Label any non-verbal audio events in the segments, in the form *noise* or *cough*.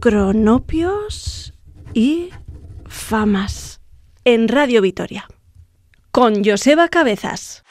cronopios y famas en Radio Vitoria con Joseba Cabezas.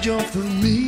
job for me.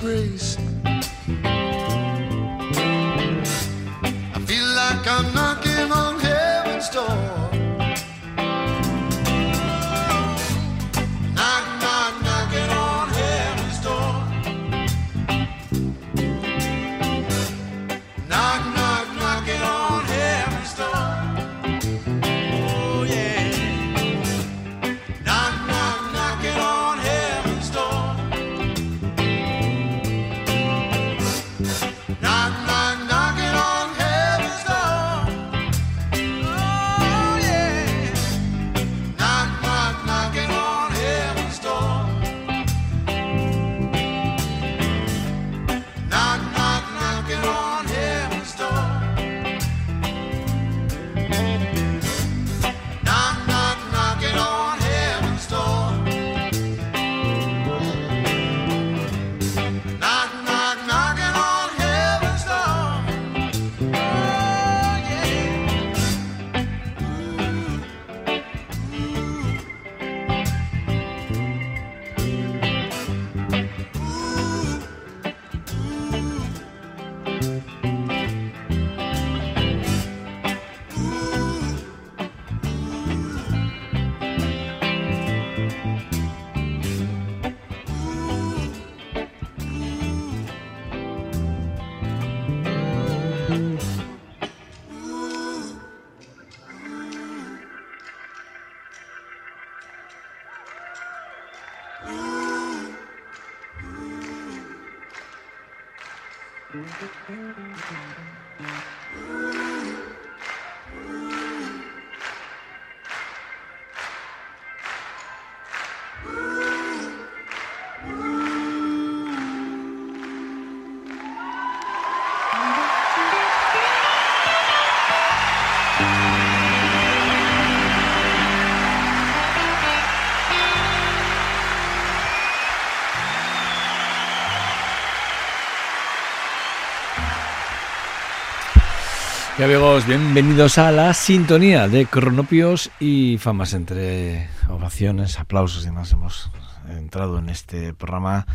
disgrace. Y amigos, bienvenidos a la sintonía de Cronopios y Famas. Entre ovaciones, aplausos y demás hemos entrado en este programa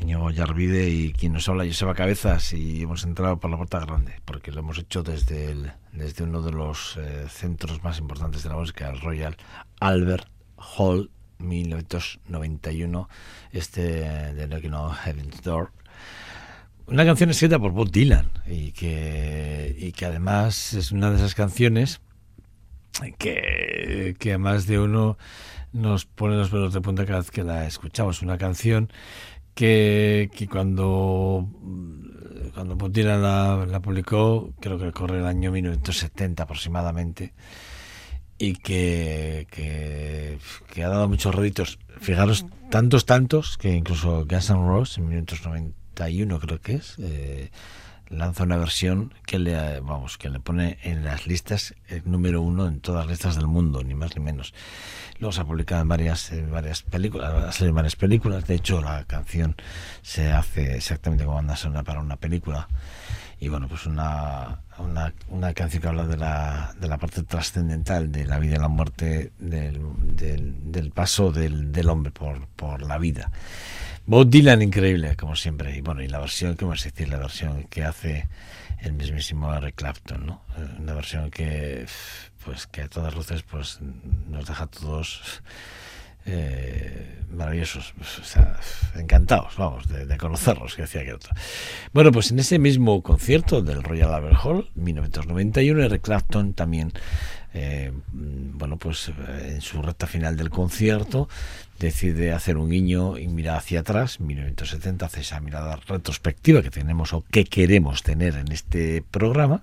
Íñigo Yarvide y quien nos habla Joseba Cabezas y hemos entrado por la puerta grande porque lo hemos hecho desde, el, desde uno de los eh, centros más importantes de la música, el Royal Albert Hall 1991, este de on Heaven's Door una canción escrita por Bob Dylan y que, y que además es una de esas canciones que, que a más de uno nos pone los pelos de punta cada vez que la escuchamos. Una canción que, que cuando, cuando Bob Dylan la, la, publicó, creo que corre el año 1970 aproximadamente, y que, que, que ha dado muchos réditos. Fijaros, tantos, tantos, que incluso Guns N' Roses en 1990 creo que es, eh, lanza una versión que le, vamos, que le pone en las listas el número uno en todas las listas del mundo, ni más ni menos. Luego se ha publicado en varias, en varias películas, en varias películas. De hecho, la canción se hace exactamente como banda sonora para una película. Y bueno, pues una, una, una canción que habla de la, de la parte trascendental de la vida y la muerte, del, del, del paso del, del hombre por, por la vida. Bob Dylan increíble, como siempre. Y bueno, y la versión, ¿qué más decir? La versión que hace el mismísimo Eric Clapton, ¿no? Eh, una versión que, pues, que a todas luces, pues, nos deja a todos eh, maravillosos, o sea, encantados, vamos, de, de, conocerlos, que decía que otro. Bueno, pues en ese mismo concierto del Royal Albert Hall, 1991, Eric Clapton también eh, bueno, pues eh, en su recta final del concierto decide hacer un guiño y mira hacia atrás, 1970, hace esa mirada retrospectiva que tenemos o que queremos tener en este programa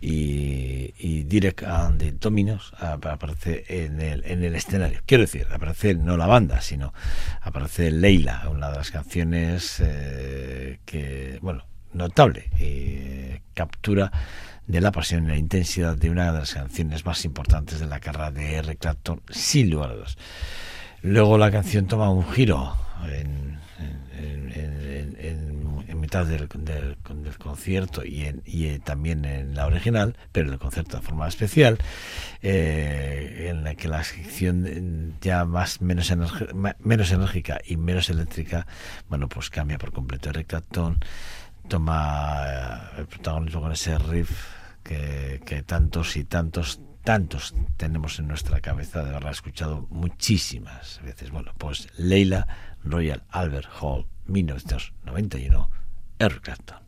y, y Direct and the Dominos aparece en el, en el escenario. Quiero decir, aparece no la banda, sino aparece Leila, una de las canciones eh, que, bueno, notable, captura de la pasión y la intensidad de una de las canciones más importantes de la carrera de R. Clapton, sin lugar. Luego la canción toma un giro en, en, en, en mitad del, del, del, concierto y, y, también en la original, pero el concierto de forma especial, eh, en la que la sección ya más menos, menos enérgica y menos eléctrica, bueno, pues cambia por completo. Eric Clapton toma eh, el protagonismo con ese riff que, tantos y tantos tantos tenemos en nuestra cabeza de haberla escuchado muchísimas veces. Bueno, pues Leila Royal Albert Hall 1991 Eric Clapton.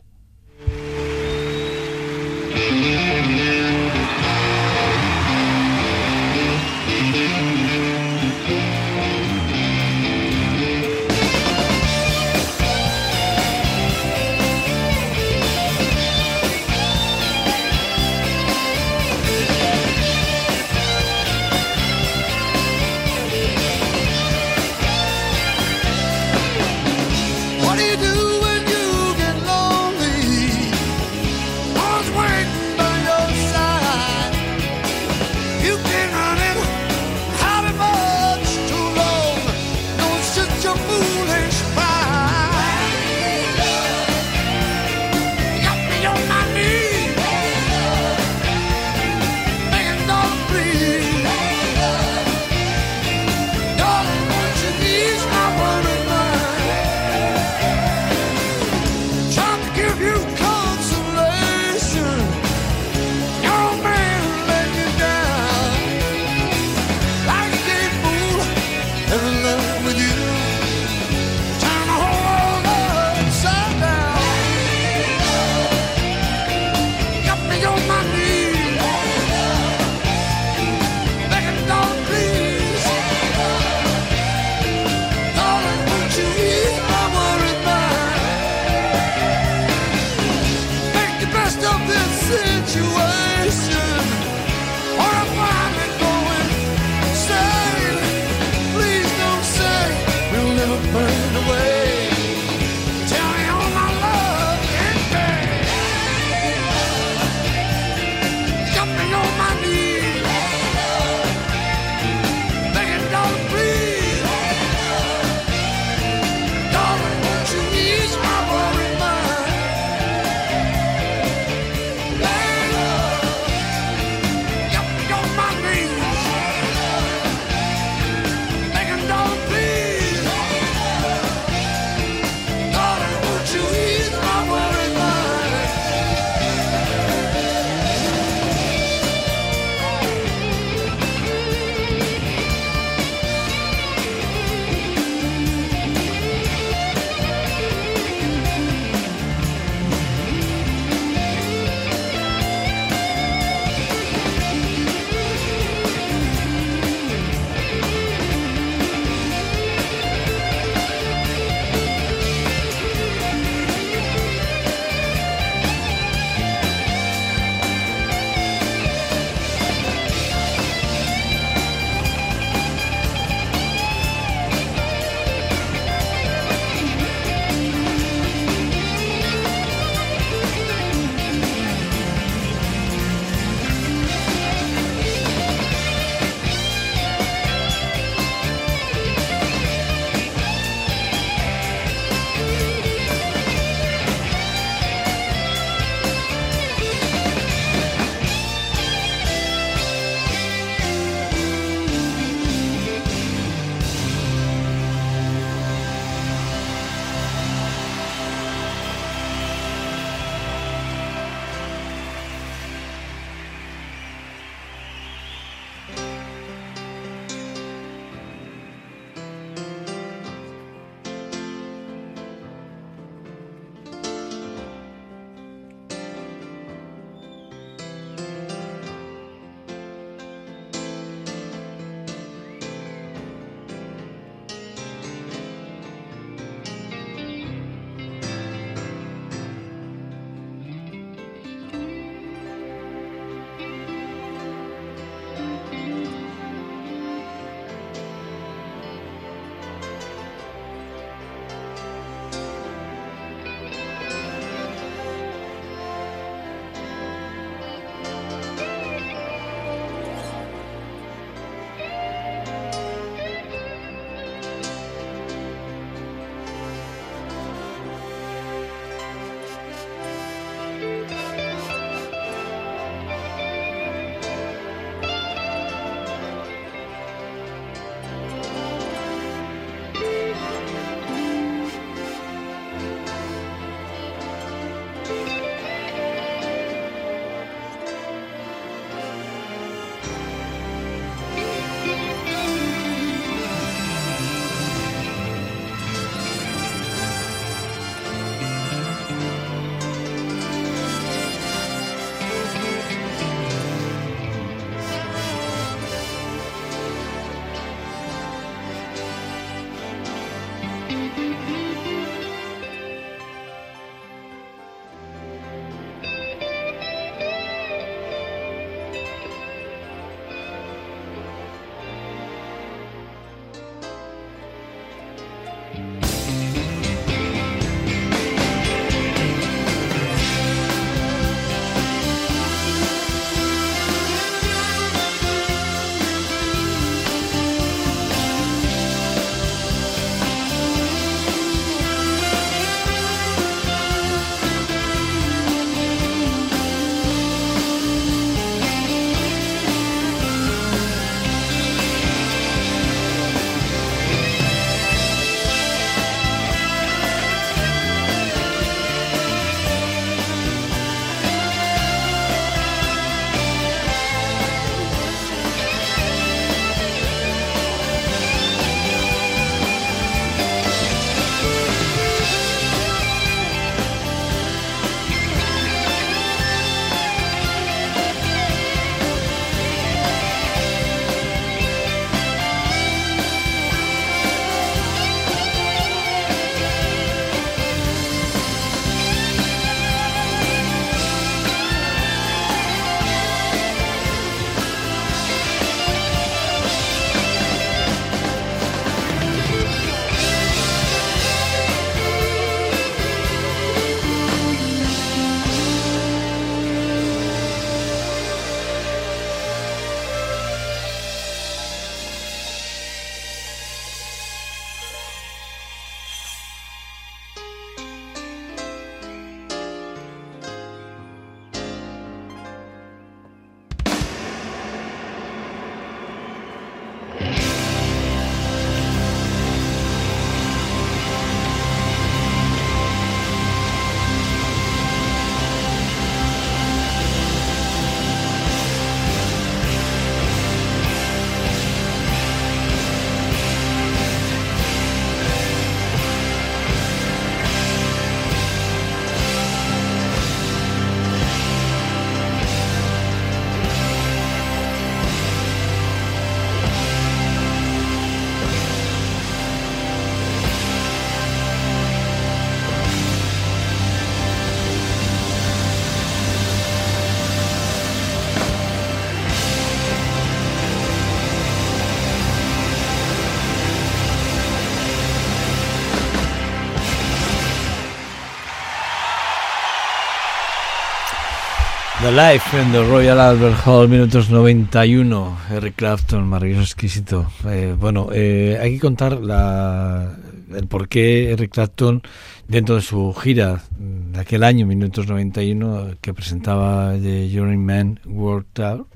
The Life en the Royal Albert Hall, minutos 91. Eric Clapton, maravilloso, exquisito. Eh, bueno, eh, hay que contar la, el por qué Eric Clapton, dentro de su gira de aquel año, minutos 91, que presentaba The Journeyman World Tour,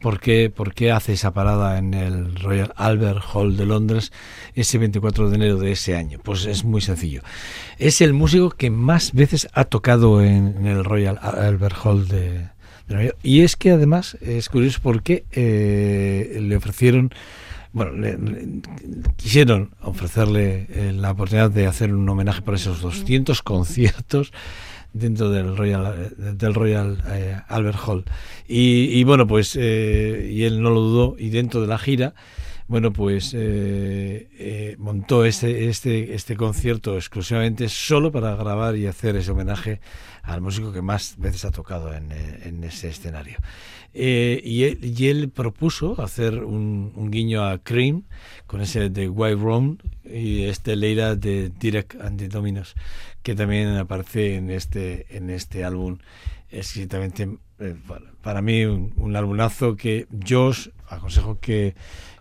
¿Por qué, ¿Por qué, hace esa parada en el Royal Albert Hall de Londres ese 24 de enero de ese año? Pues es muy sencillo. Es el músico que más veces ha tocado en, el Royal Albert Hall de, y es que además es curioso porque eh, le ofrecieron, bueno, le, quisieron ofrecerle eh, la oportunidad de hacer un homenaje por esos 200 conciertos dentro del Royal del Royal eh, Albert Hall. Y, bueno pues y él no lo dudó y dentro de la gira bueno pues montó este este este concierto exclusivamente solo para grabar y hacer ese homenaje al músico que más veces ha tocado en, eh, ese escenario. Eh, y, él, propuso hacer un, guiño a Cream con ese de White Room y este Leira de Direct and the Dominos, que también aparece en este, en este álbum exquisitamente, eh, para mí, un, un, albumazo que yo os aconsejo que,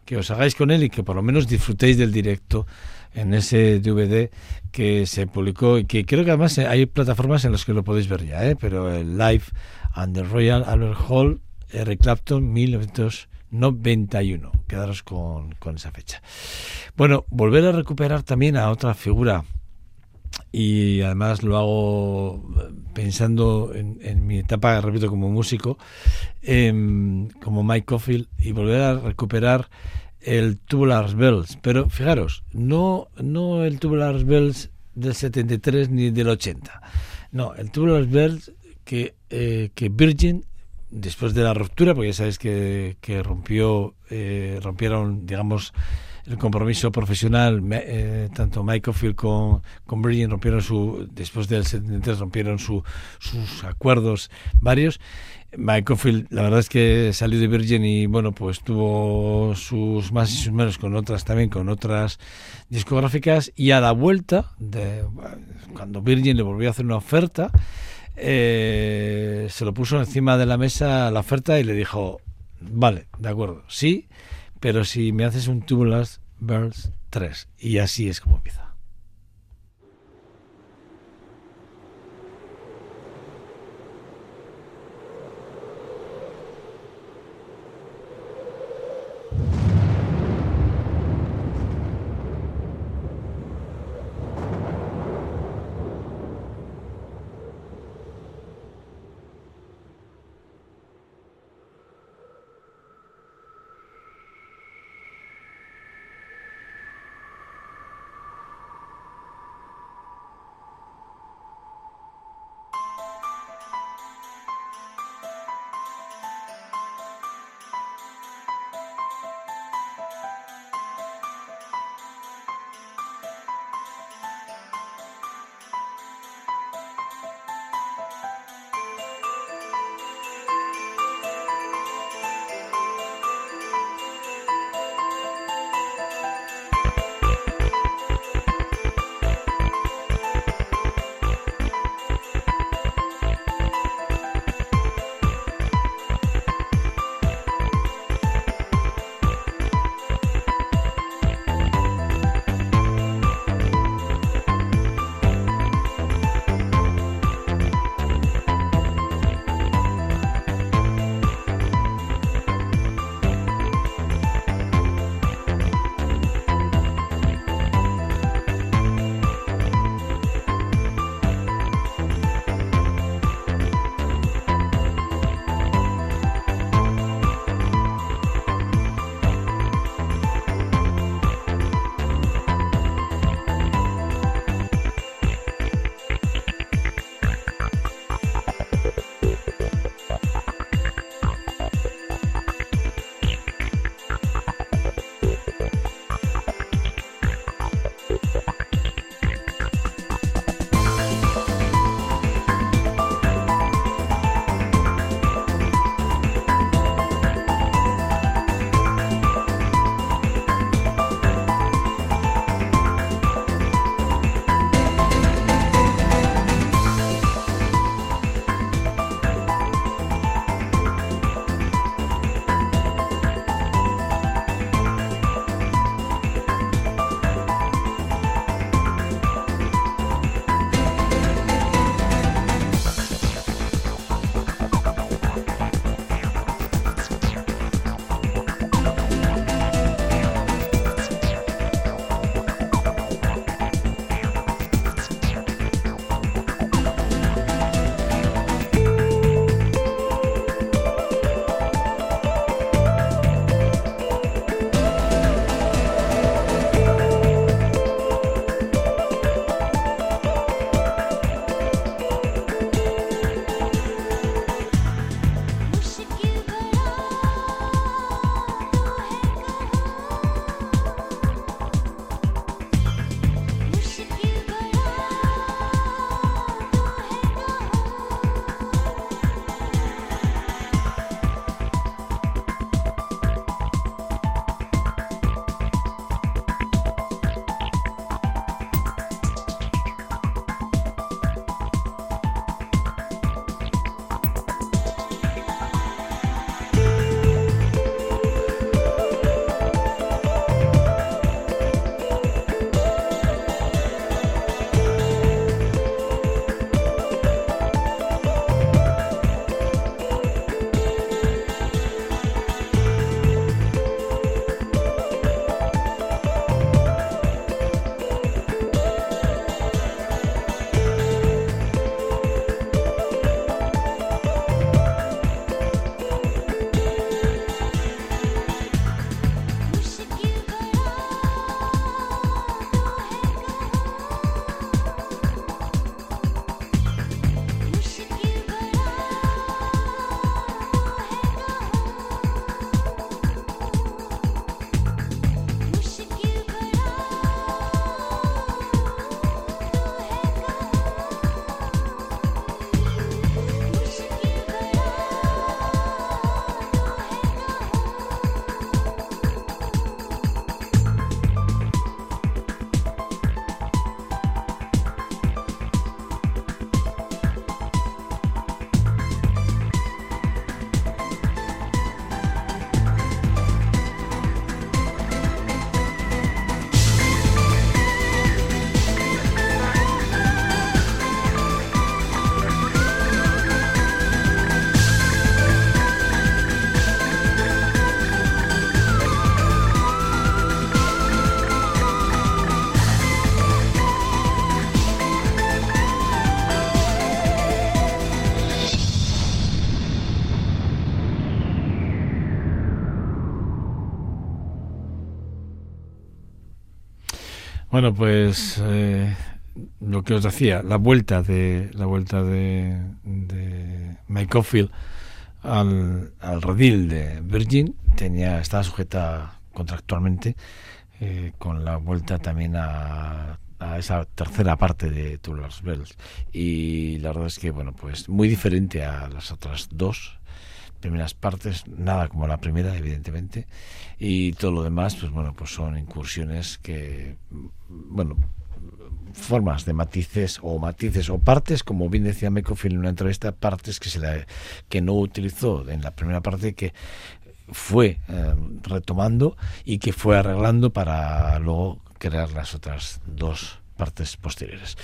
que os hagáis con él y que por lo menos disfrutéis del directo en ese DVD que se publicó y que creo que además hay plataformas en las que lo podéis ver ya, ¿eh? pero el Live and the Royal Albert Hall, Eric Clapton, 1991. Quedaros con, con esa fecha. Bueno, volver a recuperar también a otra figura y además lo hago pensando en, mi etapa, repito, como músico, em, como Mike Caulfield, y volver a recuperar el Tubular Bells. Pero fijaros, no, no el Tubular Bells del 73 ni del 80. No, el Tubular Bells que, eh, que Virgin, después de la ruptura, porque ya sabéis que, que rompió, eh, rompieron, digamos, el compromiso profesional, eh, tanto Michael con, con Virgin rompieron su, después del 73 rompieron su, sus acuerdos varios. Michael la verdad es que salió de Virgin y bueno, pues tuvo sus más y sus menos con otras también, con otras discográficas. Y a la vuelta, de, cuando Virgin le volvió a hacer una oferta, eh, se lo puso encima de la mesa la oferta y le dijo, vale, de acuerdo, sí, pero si me haces un Tubular Birds 3 y así es como empieza. Bueno, pues eh, lo que os decía, la vuelta de la vuelta de, de Mike al, al redil de Virgin tenía estaba sujeta contractualmente eh, con la vuelta también a, esa tercera parte de Tullars Bells. Y la verdad es que bueno pues muy diferente a las otras dos primeras partes nada como la primera evidentemente y todo lo demás pues bueno pues son incursiones que bueno formas de matices o matices o partes, como bien decía Mecofield en una entrevista, partes que se la, que no utilizó en la primera parte que fue eh, retomando y que fue arreglando para luego crear las otras dos partes posteriores.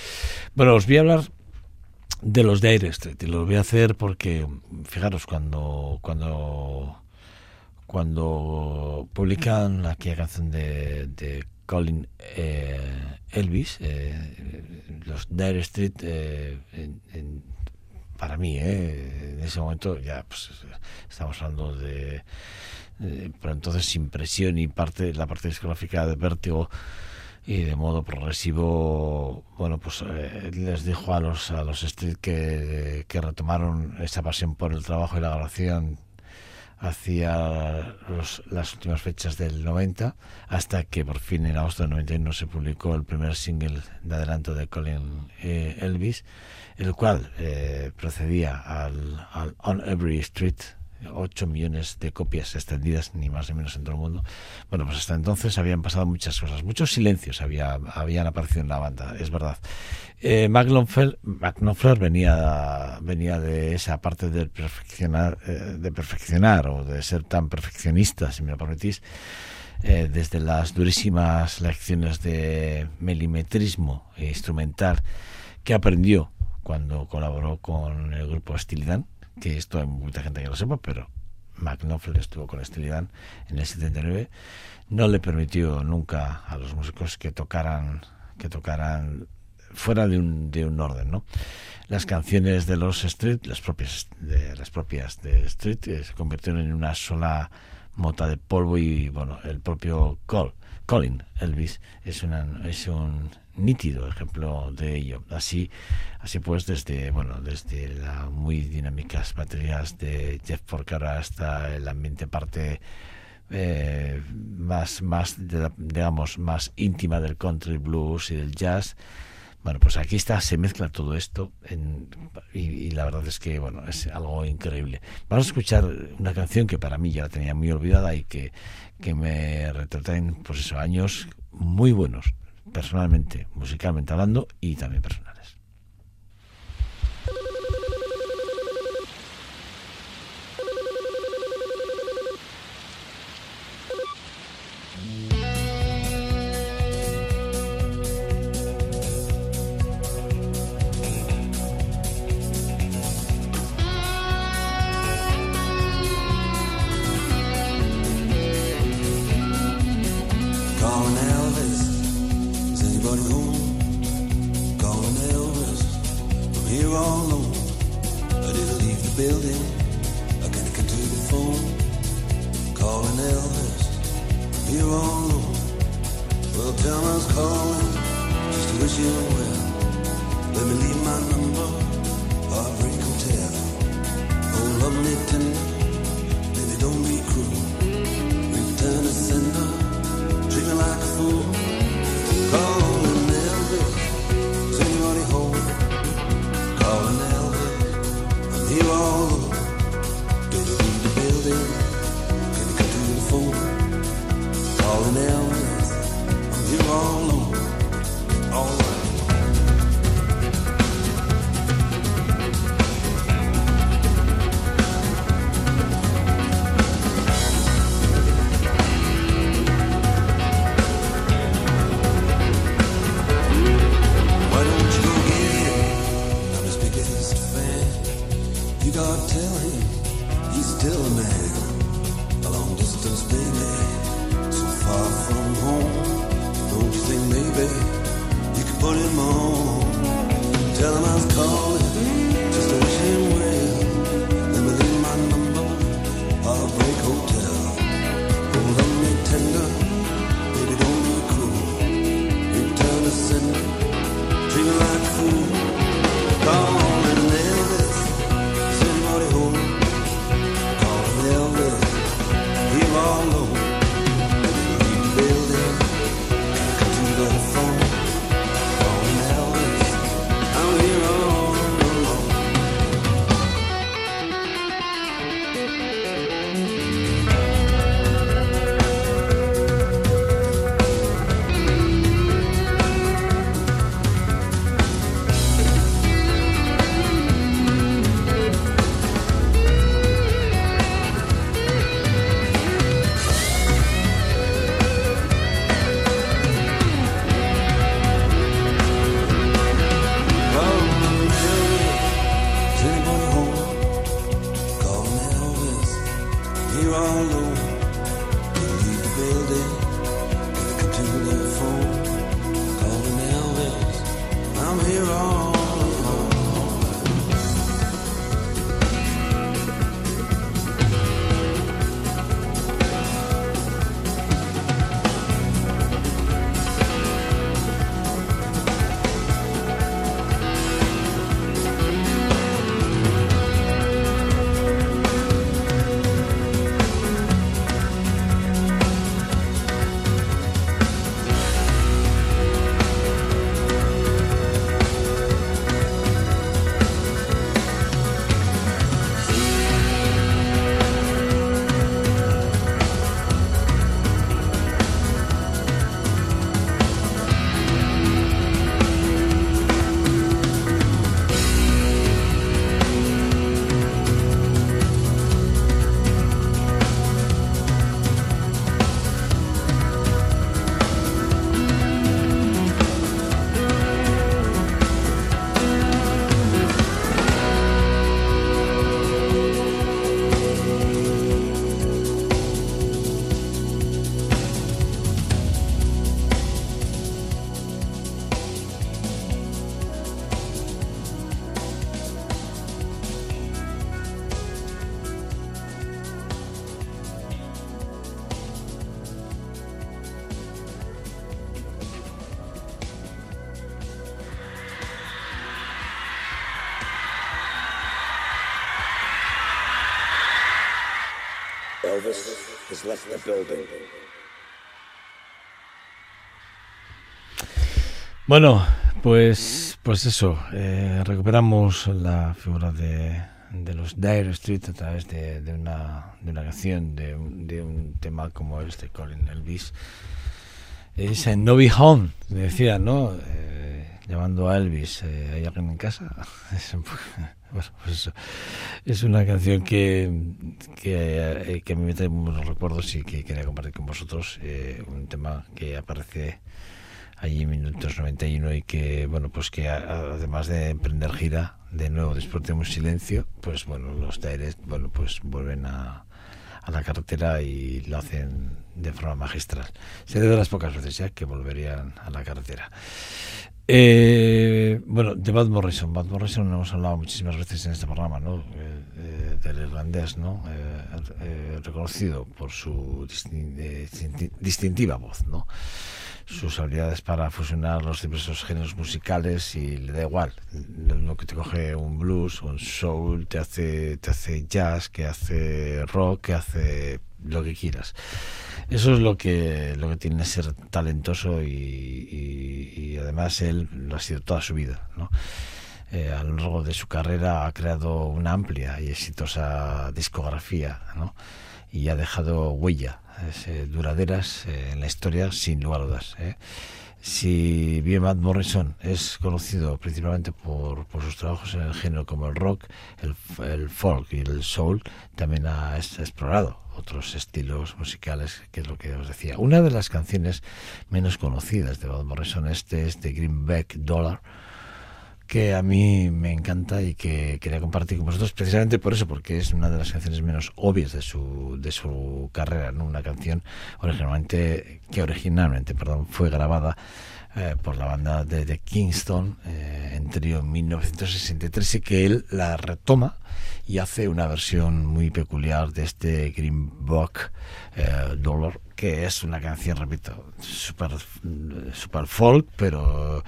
Bueno, os voy a hablar de los de Street y lo voy a hacer porque fijaros cuando cuando cuando publican aquella canción de, de Colin eh, Elvis, eh, los Dire Street, eh, para mí, eh, en ese momento ya pues, estamos hablando de, de, pero entonces impresión y parte la parte discográfica de Vértigo y de modo progresivo bueno pues eh, les dijo a los a los Street que, que retomaron esa pasión por el trabajo y la grabación hacia los, las últimas fechas del 90 hasta que por fin en agosto del 91 se publicó el primer single de adelanto de Colin eh, Elvis el cual eh, procedía al, al, On Every Street 8 millones de copias extendidas ni más ni menos en todo el mundo. Bueno pues hasta entonces habían pasado muchas cosas. Muchos silencios había, habían aparecido en la banda es verdad. Eh, Knopfler venía venía de esa parte de perfeccionar eh, de perfeccionar o de ser tan perfeccionista si me lo permitís eh, desde las durísimas lecciones de milimetrismo instrumental que aprendió cuando colaboró con el grupo Stilidan que esto hay mucha gente que lo sepa, pero McNaughton estuvo con Stilidan en el 79, no le permitió nunca a los músicos que tocaran que tocaran fuera de un, de un orden, ¿no? Las canciones de los Street, las propias de las propias de Street, eh, se convirtieron en una sola mota de polvo y bueno, el propio Cole, Colin Elvis es una es un nítido ejemplo de ello. Así, así pues, desde bueno, desde las muy dinámicas baterías de Jeff Porcaro hasta el ambiente parte eh, más, más de, digamos, más íntima del country blues y del jazz. Bueno, pues aquí está, se mezcla todo esto en, y, y, la verdad es que, bueno, es algo increíble. Vamos a escuchar una canción que para mí ya la tenía muy olvidada y que, que me retratan, pues eso, años muy buenos personalmente, musicalmente hablando y también personales. Bueno, pues, pues eso, eh, recuperamos la figura de, los Dire Street a través de, una, canción, de, un- tema como este, Colin Elvis. Es en No Be Home, me decía, ¿no? Eh, llamando a Elvis, eh, ¿hay alguien en casa? *laughs* Es, *laughs* bueno, pues es una canción que, que, eh, que me mete muy buenos recuerdos y que quería compartir con vosotros. eh, un tema que aparece allí en minutos 91 y que bueno pues que a- a- además de emprender gira de nuevo después de un silencio pues bueno los Direct bueno pues vuelven a, a la carretera y lo hacen de forma magistral sería de las pocas veces ya que volverían a la carretera eh, bueno, de Bad Morrison. Bad Morrison hemos hablado muchísimas veces en este programa, ¿no? Eh, eh, del irlandés, ¿no? Eh, reconocido por su distin- distinti- distintiva voz, ¿no? Sus habilidades para fusionar los diversos géneros musicales y le da igual. Lo que te coge un blues, un soul, te hace, te hace jazz, que hace rock, que hace lo que quieras. Eso es lo que lo que tiene ser talentoso y, además él lo ha sido toda su vida, ¿no? Eh, a lo largo de su carrera ha creado una amplia y exitosa discografía, ¿no? Y ha dejado huella eh, duraderas eh, en la historia sin lugar a dudas. ¿eh? Si bien Matt Morrison es conocido principalmente por, por sus trabajos en el género como el rock, el, el folk y el soul, también ha es- explorado otros estilos musicales, que es lo que os decía. Una de las canciones menos conocidas de Matt Morrison este es de Greenback Dollar, que a mí me encanta y que quería compartir con vosotros precisamente por eso, porque es una de las canciones menos obvias de su, de su carrera, ¿no? una canción originalmente, que originalmente perdón, fue grabada eh, por la banda de, de Kingston eh, en trío en 1963 y que él la retoma y hace una versión muy peculiar de este Greenback eh, Dollar, que es una canción, repito, super, super folk, pero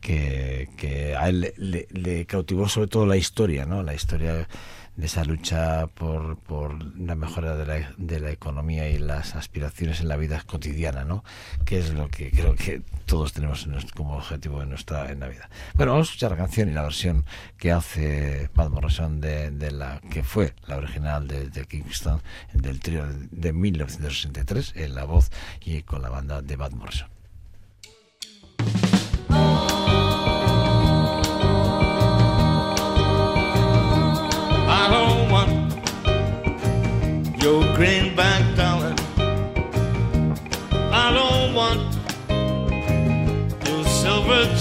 que, que a él le, le- le cautivó sobre todo la historia, ¿no? La historia de esa lucha por, por la mejora de la, de la economía y las aspiraciones en la vida cotidiana, ¿no? Que es lo que creo que todos tenemos como objetivo en nuestra en la vida. Bueno, vamos a escuchar la canción y la versión que hace Matt Morrison de, la que fue la original de, Kingston, del trío de, de 1963, en la voz y con la banda de Matt Morrison.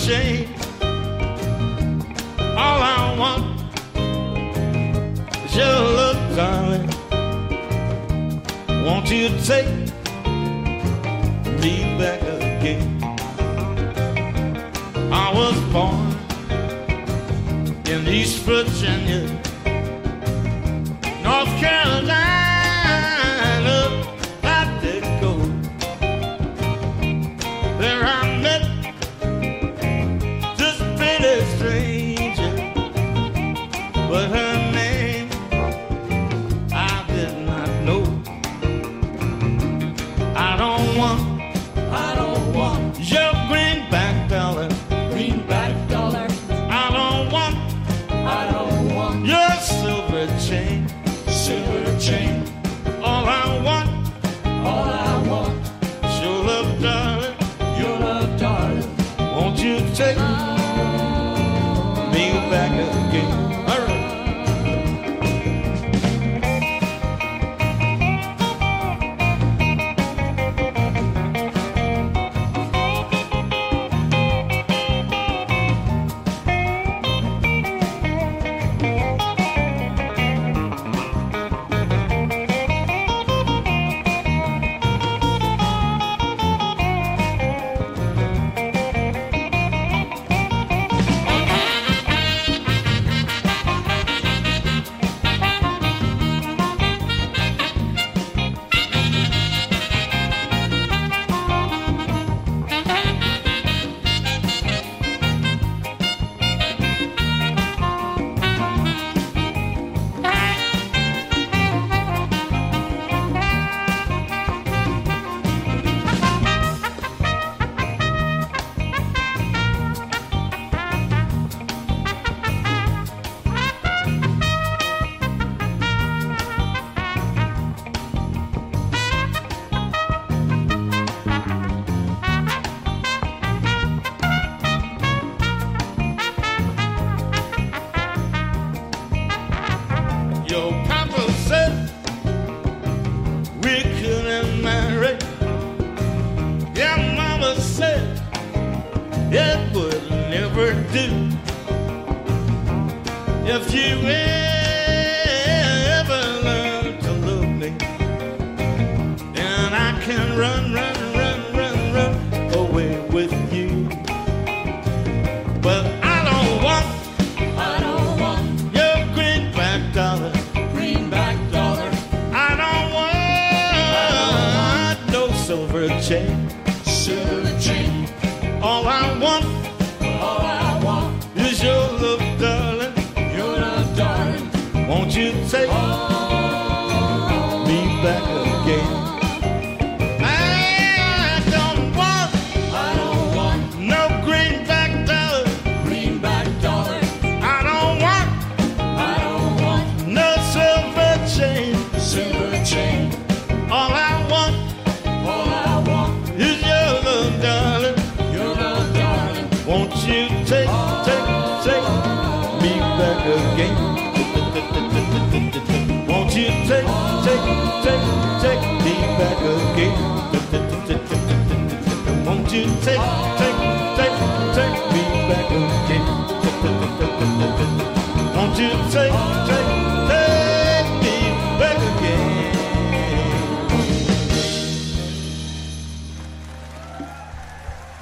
Chain. All I want is your love, darling. Won't you take me back again? I was born in East Virginia. North Carolina, silver chain, silver chain. All I want,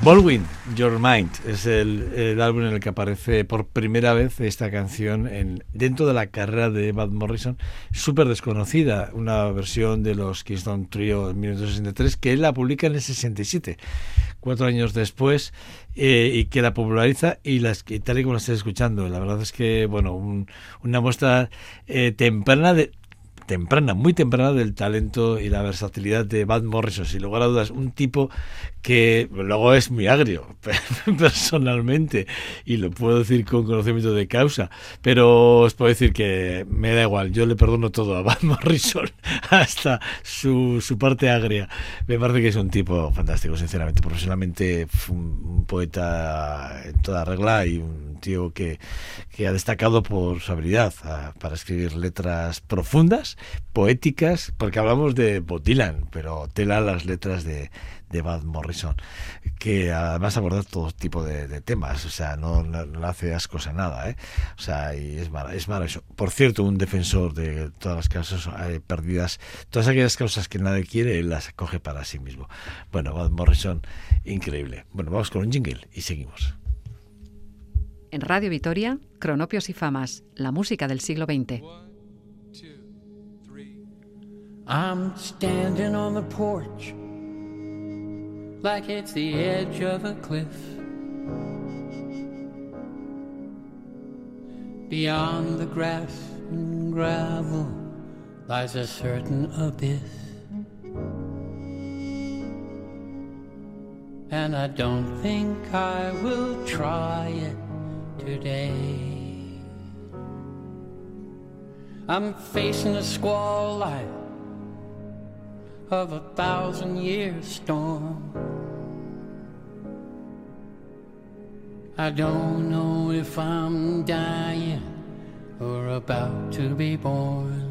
Baldwin, Your Mind, es el, álbum en el que aparece por primera vez esta canción en, dentro de la carrera de Van Morrison, súper desconocida, una versión de los Kingston Trio en 1963, que él la publica en el 67, cuatro años después, eh, y que la populariza y, las, y tal y como la estás escuchando. La verdad es que, bueno, un- una muestra eh, temprana de temprana, muy temprana del talento y la versatilidad de Van Morrison, sin lugar a dudas, un tipo que luego es muy agrio *laughs* personalmente y lo puedo decir con conocimiento de causa, pero os puedo decir que me da igual, yo le perdono todo a Van *laughs* Morrison hasta su, su parte agria. Me parece que es un tipo fantástico, sinceramente, profesionalmente un, un poeta en toda regla y un tío que, que ha destacado por su habilidad ah, para escribir letras profundas, poéticas, porque hablamos de Bob Dylan, pero tela las letras de, de Van Morrison, que además aborda todo tipo de, de temas, o sea, no, no, no le hace ascos a nada, ¿eh? O sea, y es, mara- es maravilloso. Por cierto, un defensor de todas las causas eh, perdidas, todas aquellas causas que nadie quiere, él las coge para sí mismo. Bueno, Van Morrison, increíble. Bueno, vamos con un jingle y seguimos. En Radio Vitoria, Cronopios y Famas, la música del siglo XX. I'm standing on the porch like it's the edge of a cliff. Beyond the grass and gravel lies a certain abyss. And I don't think I will try it today. I'm facing a squall like of a thousand year storm. I don't know if I'm dying or about to be born.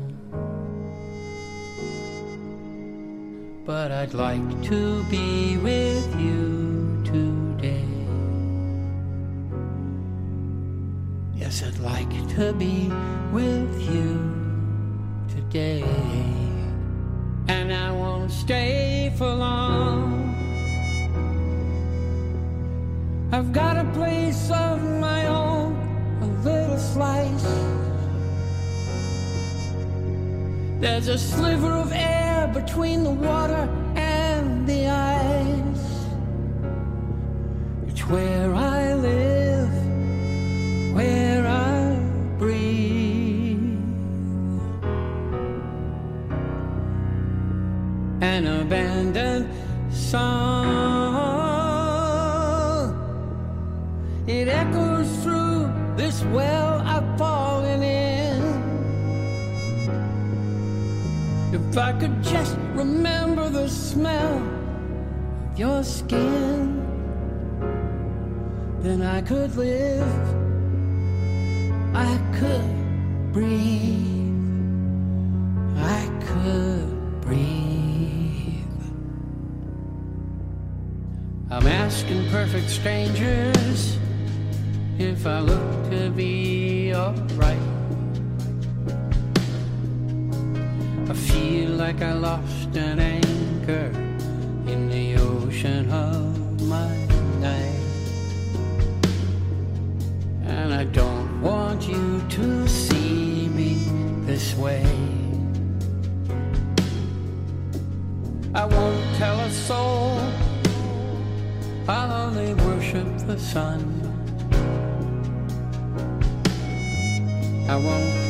But I'd like to be with you today. Yes, I'd like to be with you today. And I won't stay for long. I've got a place of my own, a little slice. There's a sliver of air between the water and the ice. It's where I live, where I breathe. An abandoned song. Well I've fallen in. If I could just remember the smell of your skin, then I could live. I could breathe. I could breathe. I'm asking perfect strangers if I look to be alright. I feel like I lost an anchor in the ocean of my night. And I don't want you to see me this way. I won't tell a soul, I'll only worship the sun. I won't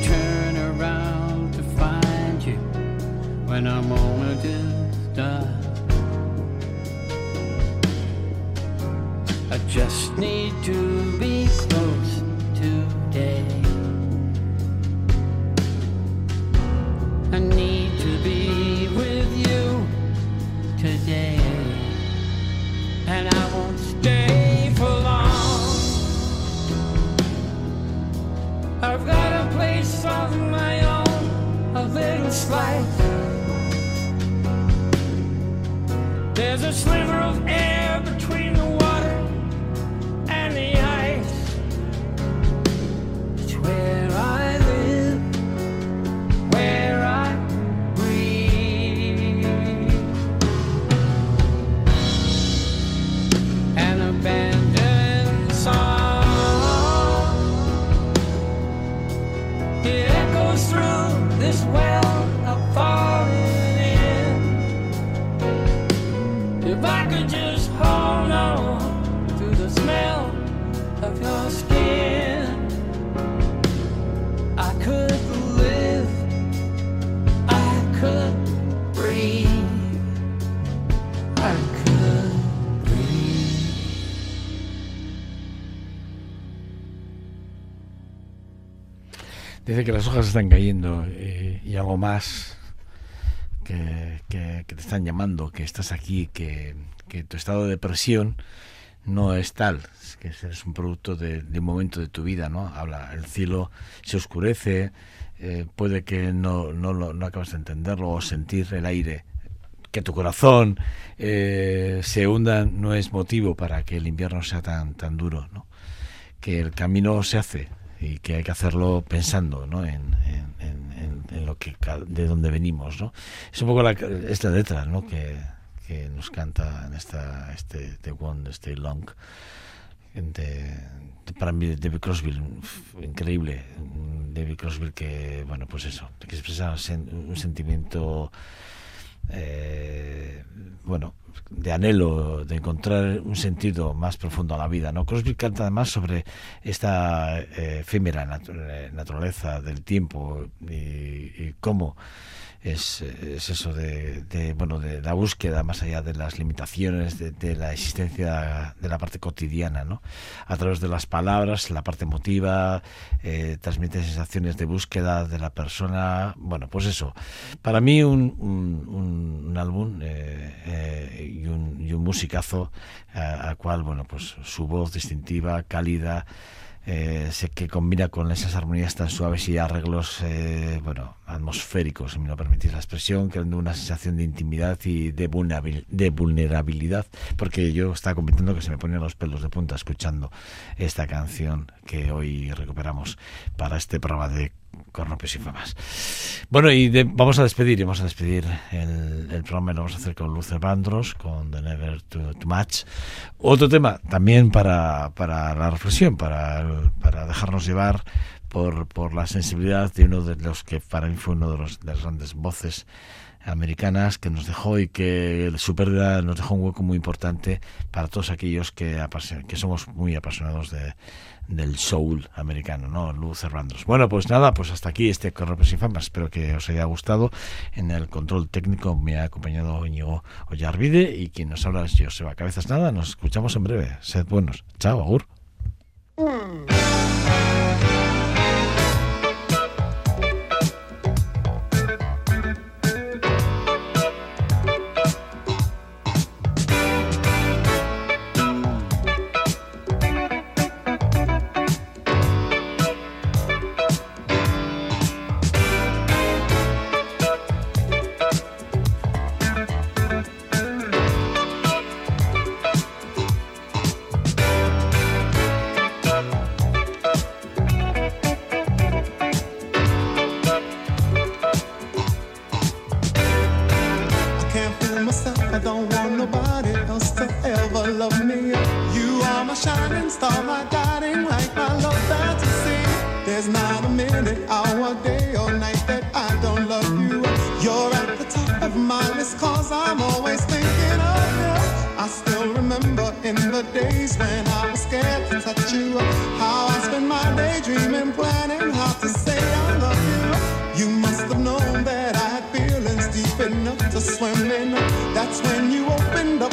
Dice que las hojas están cayendo eh, y algo más que, te están llamando, que estás aquí, que, que tu estado de depresión no es tal, es que es un producto de, un momento de tu vida, ¿no? Habla, el cielo se oscurece, eh, puede que no, no, no acabas de entenderlo o sentir el aire que tu corazón eh, se hunda no es motivo para que el invierno sea tan tan duro, ¿no? Que el camino se hace y que hay que hacerlo pensando, ¿no? En, en- en- en- lo que de donde venimos, ¿no? Es un poco la, letra, ¿no? Que, que nos canta en esta este The One Stay Long de, para mí David Crosby increíble David Crosby que bueno pues eso que expresa un sentimiento eh, bueno, de anhelo de encontrar un sentido más profundo a la vida. ¿no? Crosby canta además sobre esta eh, efímera natu- naturaleza del tiempo y cómo es, es eso de, bueno de la búsqueda más allá de las limitaciones de, de la existencia de la parte cotidiana no a través de las palabras la parte emotiva eh, transmite sensaciones de búsqueda de la persona. Bueno pues eso. Para mí un, un, álbum eh, eh, y, un, y un musicazo al cual bueno pues su voz distintiva cálida eh, sé que combina con esas armonías tan suaves y arreglos eh, bueno atmosféricos si me lo permitís la expresión creando una sensación de intimidad y de, vulnerabil- de vulnerabilidad porque yo estaba comentando que se me ponían los pelos de punta escuchando esta canción que hoy recuperamos para este programa de Cornopios y Famas. Bueno y de- vamos a despedir y vamos a despedir el, el programa lo vamos a hacer con Luther Vandross con The Never Too, Too Much. Otro tema también para, para la reflexión para, para dejarnos llevar por, por la sensibilidad de uno de los que para mí fue uno de, los, de las grandes voces americanas que nos dejó y que su pérdida nos dejó un hueco muy importante para todos aquellos que, que somos muy apasionados de, del soul americano, ¿no? Luther Vandross. Bueno, pues nada, pues hasta aquí este Corrupos y Famas. Espero que os haya gustado. En el control técnico me ha acompañado Íñigo Ollarvide y quien nos habla es Joseba Cabezas. Nada, nos escuchamos en breve. Sed buenos. Chao, agur. myself, I don't want nobody else to ever love me. You are my shining star, my guiding light, my love fantasy. There's not a minute, hour, day, or night that I don't love you. You're at the top of my list, cause I'm always thinking of you. I still remember in the days when I was scared to touch you, how I spent my day dreaming, planning. swimming. That's when you opened up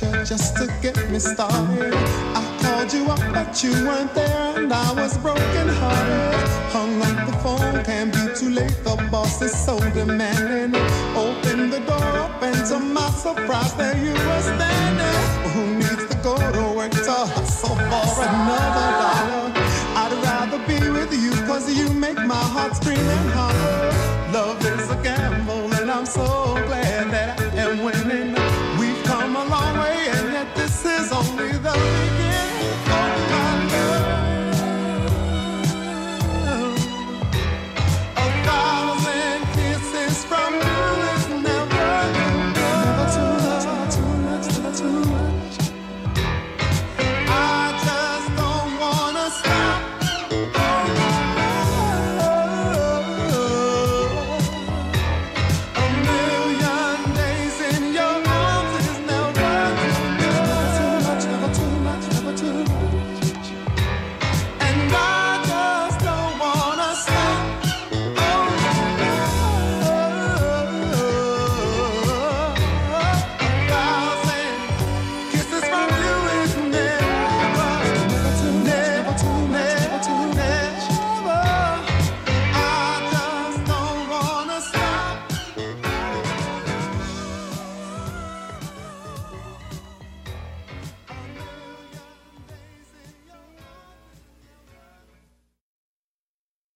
Just to get me started. I called you up, but you weren't there, and I was broken hearted. Hung up the phone, can't be too late. The boss is so demanding. Open the door up, and to my surprise, there you were standing. Who needs to go to work to hustle for another dollar? I'd rather be with you, cause you make my heart scream and holler. Love is a gamble, and I'm so glad that I am winning.